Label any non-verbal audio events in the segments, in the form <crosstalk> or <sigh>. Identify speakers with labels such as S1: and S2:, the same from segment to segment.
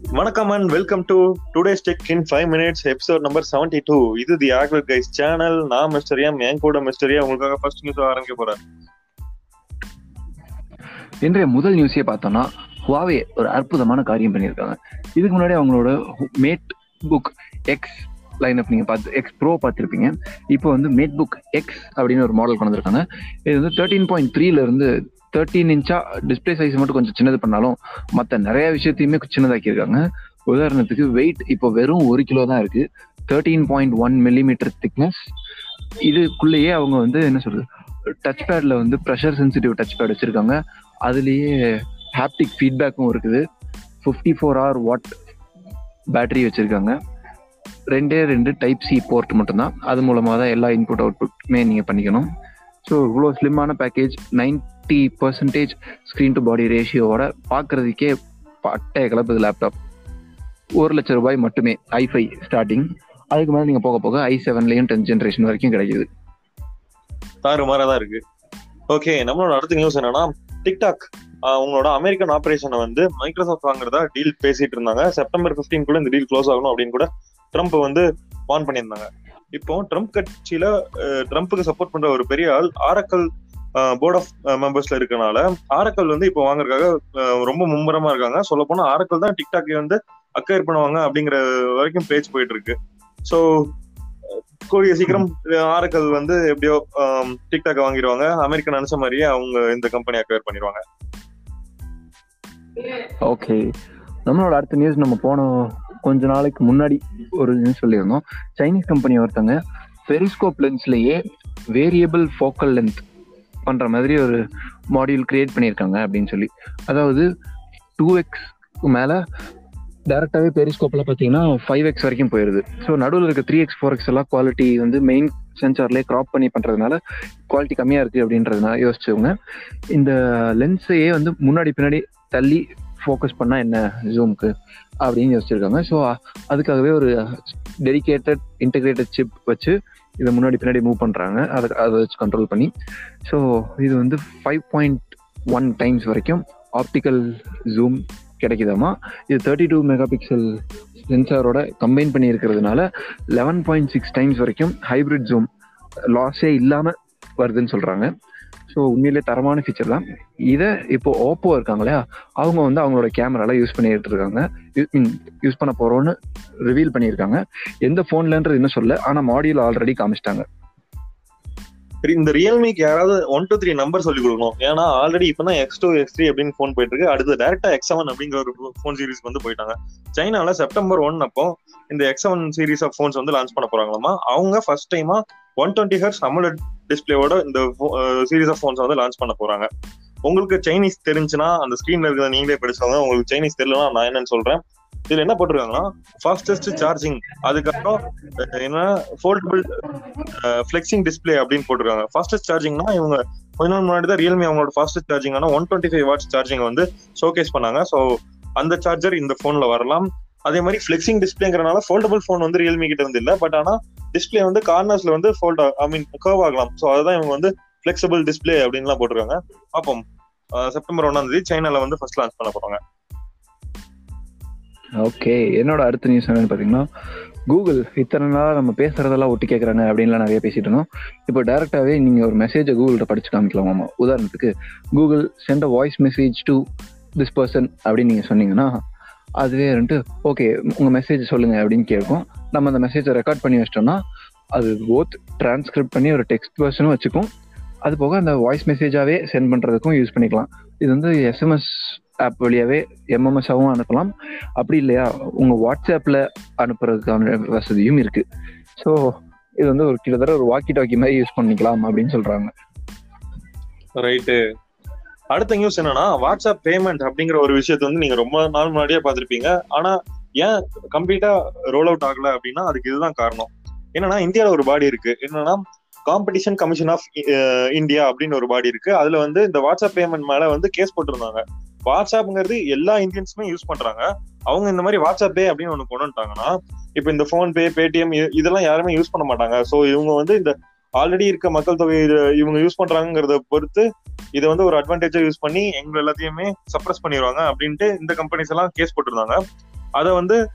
S1: வணக்கம் and welcome to today's tech in five minutes episode number seventy two இது the ஆக்வல் guys channel நான் மிஸ்டரியா என் கூட மிஸ்டரியா உங்களுக்காக ஃபர்ஸ்ட் நியூஸ் ஆரம்பிக்க போறேன்.
S2: இன்றைய முதல் நியூஸே பார்த்தோம்னா ஹுவாவே ஒரு அற்புதமான காரியம் பண்ணியிருக்காங்க. இதுக்கு முன்னாடி அவங்களோட MateBook X line up நீங்கள் பார்த்து எக்ஸ் ப்ரோ பார்த்துருப்பீங்க. இப்போ வந்து மேட் புக் எக்ஸ் அப்படின்னு ஒரு மாடல் கொண்டு வந்திருக்காங்க. இது வந்து தேர்ட்டீன் பாயிண்ட் த்ரீலேருந்து தேர்ட்டீன் இன்ச்சா டிஸ்பிளே சைஸ் மட்டும் கொஞ்சம் சின்னது பண்ணாலும் மற்ற நிறைய விஷயத்தையுமே சின்னதாக்கியிருக்காங்க. உதாரணத்துக்கு வெயிட் இப்போ வெறும் ஒரு கிலோ தான் இருக்கு. Thirteen point one millimetre thickness இதுக்குள்ளேயே அவங்க வந்து என்ன சொல்றது டச் பேட்ல வந்து ப்ரெஷர் சென்சிட்டிவ் டச் பேட் வச்சிருக்காங்க. அதுலேயே ஹாப்டிக் ஃபீட்பேக்கும் இருக்குது. Fifty four hour watt battery வச்சுருக்காங்க. ரெண்டே ரெண்டு டைப் சி போர்ட் மட்டும்தான். அது மூலமாக தான் எல்லா இன்புட் அவுட்புட்டுமே நீங்கள் பண்ணிக்கணும். ஸோ இவ்வளோ ஸ்லிம்மான package ninety percentage screen to body ரேஷியோவோட பார்க்குறதுக்கே பட்டைய கலப்புது லேப்டாப் ஒரு லட்சம் ரூபாய் மட்டுமே ஐஃபை ஸ்டார்டிங் அதுக்கு மேலே நீங்கள் போக போக ஐ செவன்லேயும் டென்த் ஜென்ரேஷன் வரைக்கும் கிடைக்குது.
S1: தாறுமாறாக தான் இருக்குது ஓகே நம்மளோட அடுத்த நியூஸ் என்னன்னா டிக்டாக் உங்களோட அமெரிக்கன் ஆபரேஷனை வந்து மைக்ரோசாஃப்ட் வாங்குறதா டீல் பேசிட்டு இருந்தாங்க. செப்டம்பர் பிப்டீன் கூட இந்த டீல் க்ளோஸ் ஆகணும் அப்படின்னு கூட ட்ரம்ப் வந்து வான் பண்ணியிருந்தாங்க. இப்போ ட்ரம்ப் கட்சியில ட்ரம்ப்புக்கு சப்போர்ட் பண்ற ஒரு பெரிய ஆள் ஆரக்கல் போர்ட் ஆஃப் மெம்பர்ஸ்ல இருக்கனால ஆரக்கல் வந்து இப்போ வாங்குறதுக்காக ரொம்ப மும்முரமா இருக்காங்க. சொல்ல போனா ஆரக்கல் தான் டிக்டாக்கை வந்து அக்கயர் பண்ணுவாங்க அப்படிங்கிற வரைக்கும் பேச்சு போயிட்டு இருக்கு ஸோ கூடிய சீக்கிரம் ஆரக்கல் வந்து எப்படியோ டிக்டாக் வாங்கிடுவாங்க. அமெரிக்கன் நினைச்ச மாதிரியே அவங்க இந்த கம்பெனி அக்வயர் பண்ணிடுவாங்க.
S2: ஓகே நம்மளோட அடுத்த நியூஸ் நம்ம போன கொஞ்ச நாளைக்கு முன்னாடி ஒரு நியூஸ் சொல்லியிருந்தோம். சைனீஸ் கம்பெனி ஒருத்தங்க பெரிஸ்கோப் லென்ஸ்லயே வேரியபிள் ஃபோக்கல் லென்த் பண்ற மாதிரி ஒரு மாடியூல் கிரியேட் பண்ணியிருக்காங்க அப்படின்னு சொல்லி. அதாவது டூ எக்ஸ் மேல டேரெக்டாகவே பெரிஸ்கோப்பில் பார்த்தீங்கன்னா ஃபைவ் எக்ஸ் வரைக்கும் போயிடுது ஸோ நடுவில் இருக்க த்ரீ எக்ஸ் ஃபோர் எக்ஸ் எல்லாம் குவாலிட்டி வந்து மெயின் சென்சார்லேயே க்ராப் பண்ணி பண்ணுறதுனால குவாலிட்டி கம்மியாக இருக்குது அப்படின்றதுனால யோசிச்சவங்க இந்த லென்ஸையே வந்து முன்னாடி பின்னாடி தள்ளி ஃபோக்கஸ் பண்ணா என்ன ஜூம்க்கு அப்படின்னு யோசிச்சிருக்காங்க. ஸோ அதுக்காகவே ஒரு டெடிக்கேட்டட் இன்டகிரேட்டட் சிப் வச்சு இதை முன்னாடி பின்னாடி மூவ் பண்ணுறாங்க அதை அதை வச்சு கண்ட்ரோல் பண்ணி. ஸோ இது வந்து ஃபைவ் பாயிண்ட் ஒன் டைம்ஸ் வரைக்கும் ஆப்டிக்கல் ஜூம் கிடைக்குதாமா? இது தேர்ட்டி டூ மெகா பிக்சல் சென்சாரோட கம்பைன் பண்ணி இருக்கிறதுனால லெவன் பாயிண்ட் சிக்ஸ் டைம்ஸ் வரைக்கும் ஹைப்ரிட் ஜூம் லாஸே இல்லாமல் வருதுன்னு சொல்கிறாங்க ஸோ உண்மையிலே தரமான ஃபீச்சர் தான். இதை இப்போ ஓப்போ இருக்காங்க இல்லையா? அவங்க வந்து அவங்களோட கேமராலாம் யூஸ் பண்ணிட்டு இருக்காங்க. யூஸ் பண்ண போகிறோன்னு ரிவீல் பண்ணியிருக்காங்க. எந்த ஃபோன்லன்றது இன்னும் சொல்ல ஆனால் மாடியூல் ஆல்ரெடி காமிச்சிட்டாங்க.
S1: இந்த ரியல்மிக்கு யாராவது ஒன் டூ த்ரீ நம்பர் சொல்லி கொடுக்கணும். ஏன்னா ஆல்ரெடி இப்பதான் எக்ஸ் டூ எக்ஸ் த்ரீ அப்படின்னு ஃபோன் போயிட்டு இருக்கு. அடுத்து டேரக்டா எக்ஸ் செவன் அப்படிங்கிற ஒரு ஃபோன் சீரிஸ் வந்து போயிட்டாங்க. சைனால செப்டம்பர் ஒன் அப்போ இந்த X seven series of phones வந்து லான்ச் பண்ண போறாங்களாமா? அவங்க ஃபர்ஸ்ட் டைமா ஒன் டுவெண்ட்டி ஹர்ஸ் அமலட் டிஸ்பிளேவோட இந்த சீரீஸ் ஆஃப் ஃபோன்ஸ் வந்து லான்ச் பண்ண போறாங்க. உங்களுக்கு சைனீஸ் தெரிஞ்சுன்னா அந்த ஸ்க்ரீன்ல இருக்கிறத நீங்களே படிச்சாங்க உங்களுக்கு சைனீஸ் தெரியலன்னா நான் என்னன்னு சொல்றேன். இதுல என்ன போட்டிருக்காங்கன்னா ஃபாஸ்டஸ்ட் சார்ஜிங் அதுக்கப்புறம் என்ன ஃபோல்டபிள் ஃபிளெக்சிங் டிஸ்பிளே அப்படின்னு போட்டிருக்காங்க. ஃபாஸ்டஸ்ட் சார்ஜிங்னா இவங்க கொஞ்ச நாள் முன்னாடி தான் ரியல்மி அவங்களோட ஃபாஸ்டஸ்ட் சார்ஜிங் ஆனால் one twenty five watts charging வந்து ஷோகேஸ் பண்ணாங்க. ஸோ அந்த சார்ஜர் இந்த ஃபோன்ல வரலாம். அதே மாதிரி ஃபிளெக்சிங் டிஸ்பிளேங்கிறனால ஃபோல்டபுள் ஃபோன் வந்து ரியல்மி கிட்ட வந்து இல்லை. பட் ஆனால் டிஸ்பிளே வந்து கார்னர்ஸ்ல வந்து ஃபோல்ட் ஐ மீன் கர்வ் ஆகலாம். ஸோ அதுதான் இவங்க வந்து ஃபிளெக்சிபிள் டிஸ்பிளே அப்படின்லாம் போட்டிருக்காங்க. பார்ப்போம். செப்டம்பர் ஒன்னாம் தேதி சைனால வந்து ஃபர்ஸ்ட் லான்ச் பண்ண போறாங்க.
S2: ஓகே என்னோட அடுத்த நியூஸ் என்னன்னு பார்த்தீங்கன்னா கூகுள் இத்தனை நாளாக நம்ம பேசுறதெல்லாம் ஒட்டி கேட்குறாங்க அப்படின்லாம் நிறைய பேசிட்டு இருந்தோம். இப்போ டேரெக்டாகவே நீங்கள் ஒரு மெசேஜை கூகுள்கிட்ட படிச்சு காமிக்கலாமா உதாரணத்துக்கு Google send a voice message to this person அப்படின்னு நீங்கள் சொன்னீங்கன்னா அதுவே வந்துட்டு ஓகே உங்கள் மெசேஜ் சொல்லுங்க அப்படின்னு கேட்கும். நம்ம அந்த மெசேஜை ரெக்கார்ட் பண்ணி வச்சிட்டோம்னா அது போத் டிரான்ஸ்கிரிப்ட் பண்ணி ஒரு டெக்ஸ்ட் பர்சனும் வச்சுக்கும். அது போக அந்த வாய்ஸ் மெசேஜாவே சென்ட் பண்ணுறதுக்கும் யூஸ் பண்ணிக்கலாம். இது வந்து எஸ்எம்எஸ் ஆப் வழியாவே எம்எம்எஸ்ஸாகவும் அனுப்பலாம். அப்படி இல்லையா உங்க வாட்ஸ்அப்ல அனுப்புறதுக்கான வசதியும் இருக்கு. ஸோ இது வந்து ஒரு கிட்டத்தட்ட ஒரு வாக்கி டாக்கி மாதிரி யூஸ் பண்ணிக்கலாம் அப்படின்னு சொல்றாங்க.
S1: ரைட்டு அடுத்த நியூஸ் என்னன்னா வாட்ஸ்அப் பேமெண்ட் அப்படிங்கிற ஒரு விஷயத்த வந்து நீங்க ரொம்ப நாள் முன்னாடியே பார்த்துருப்பீங்க. ஆனா ஏன் கம்ப்ளீட்டா ரோல் அவுட் ஆகல அப்படின்னா அதுக்கு இதுதான் காரணம். என்னன்னா இந்தியாவில் ஒரு பாடி இருக்கு. என்னன்னா காம்படிஷன் கமிஷன் ஆஃப் இந்தியா அப்படின்னு ஒரு பாடி இருக்கு. அதுல வந்து இந்த வாட்ஸ்அப் பேமெண்ட் மேல வந்து கேஸ் போட்டிருந்தாங்க. வாட்ஸ்அப்ங்கிறது எல்லா இந்தியன்ஸுமே யூஸ் பண்றாங்க. அவங்க இந்த மாதிரி வாட்ஸ்அப் பே அப்படின்னு ஒன்று கொண்டு வந்துட்டாங்கன்னா இப்போ இந்த ஃபோன்பே பேடிஎம் இதெல்லாம் யாருமே யூஸ் பண்ண மாட்டாங்க. ஸோ இவங்க வந்து இந்த ஆல்ரெடி இருக்க மக்கள் தொகை இவங்க யூஸ் பண்றாங்கிறத பொறுத்து இதை வந்து ஒரு அட்வான்டேஜா யூஸ் பண்ணி எங்க எல்லாத்தையுமே சப்ரஸ் பண்ணிடுவாங்க அப்படின்ட்டு இந்த கம்பெனிஸ் எல்லாம் கேஸ் போட்டிருந்தாங்க. அதை வந்து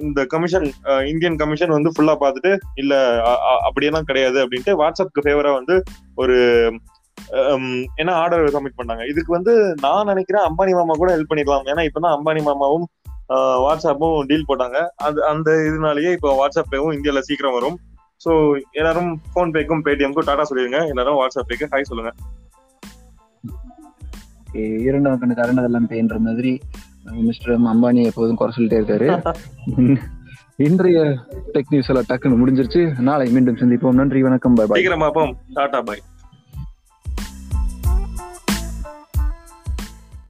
S1: இந்த கமிஷன் இந்தியன் கமிஷன் வந்து ஃபுல்லா பார்த்துட்டு இல்ல அ- அப்படியெல்லாம் கிடையாது அப்படின்ட்டு வாட்ஸ்அப்க்கு ஃபேவரா வந்து ஒரு ஏன்னா என்ன ஆர்டர் சப்மிட் பண்ணாங்க. இதுக்கு வந்து நான் நினைக்கிறேன் அம்பானி மாமா கூட ஹெல்ப் பண்ணிடலாம். ஏன்னா இப்பதான் அம்பானி மாமாவும் வாட்ஸ்அப்பும் டீல் போட்டாங்க. அது அந்த இதனாலேயே இப்போ வாட்ஸ்அப் இந்தியாவில் சீக்கிரம் வரும். ஸோ எல்லாரும் ஃபோன் பேக்கும் பேடிஎம்க்கும் டாடா சொல்லிருங்க. எல்லாரும் வாட்ஸ்அப் பேக்கு ஹாய் சொல்லுங்க.
S2: இரண்டாம் கண்ணு கரணதெல்லாம் பெயின்ற மாதிரி. மிஸ்டர் அம்பானி எப்போதும் குறை சொல்லிட்டே இருக்காரு. <laughs> இன்றைய டெக் நியூஸ் எல்லாம் டக்குன்னு முடிஞ்சிருச்சு. நாளை மீண்டும் சந்திப்போம். நன்றி வணக்கம் பாய்
S1: பார்ப்போம் டாடா பாய்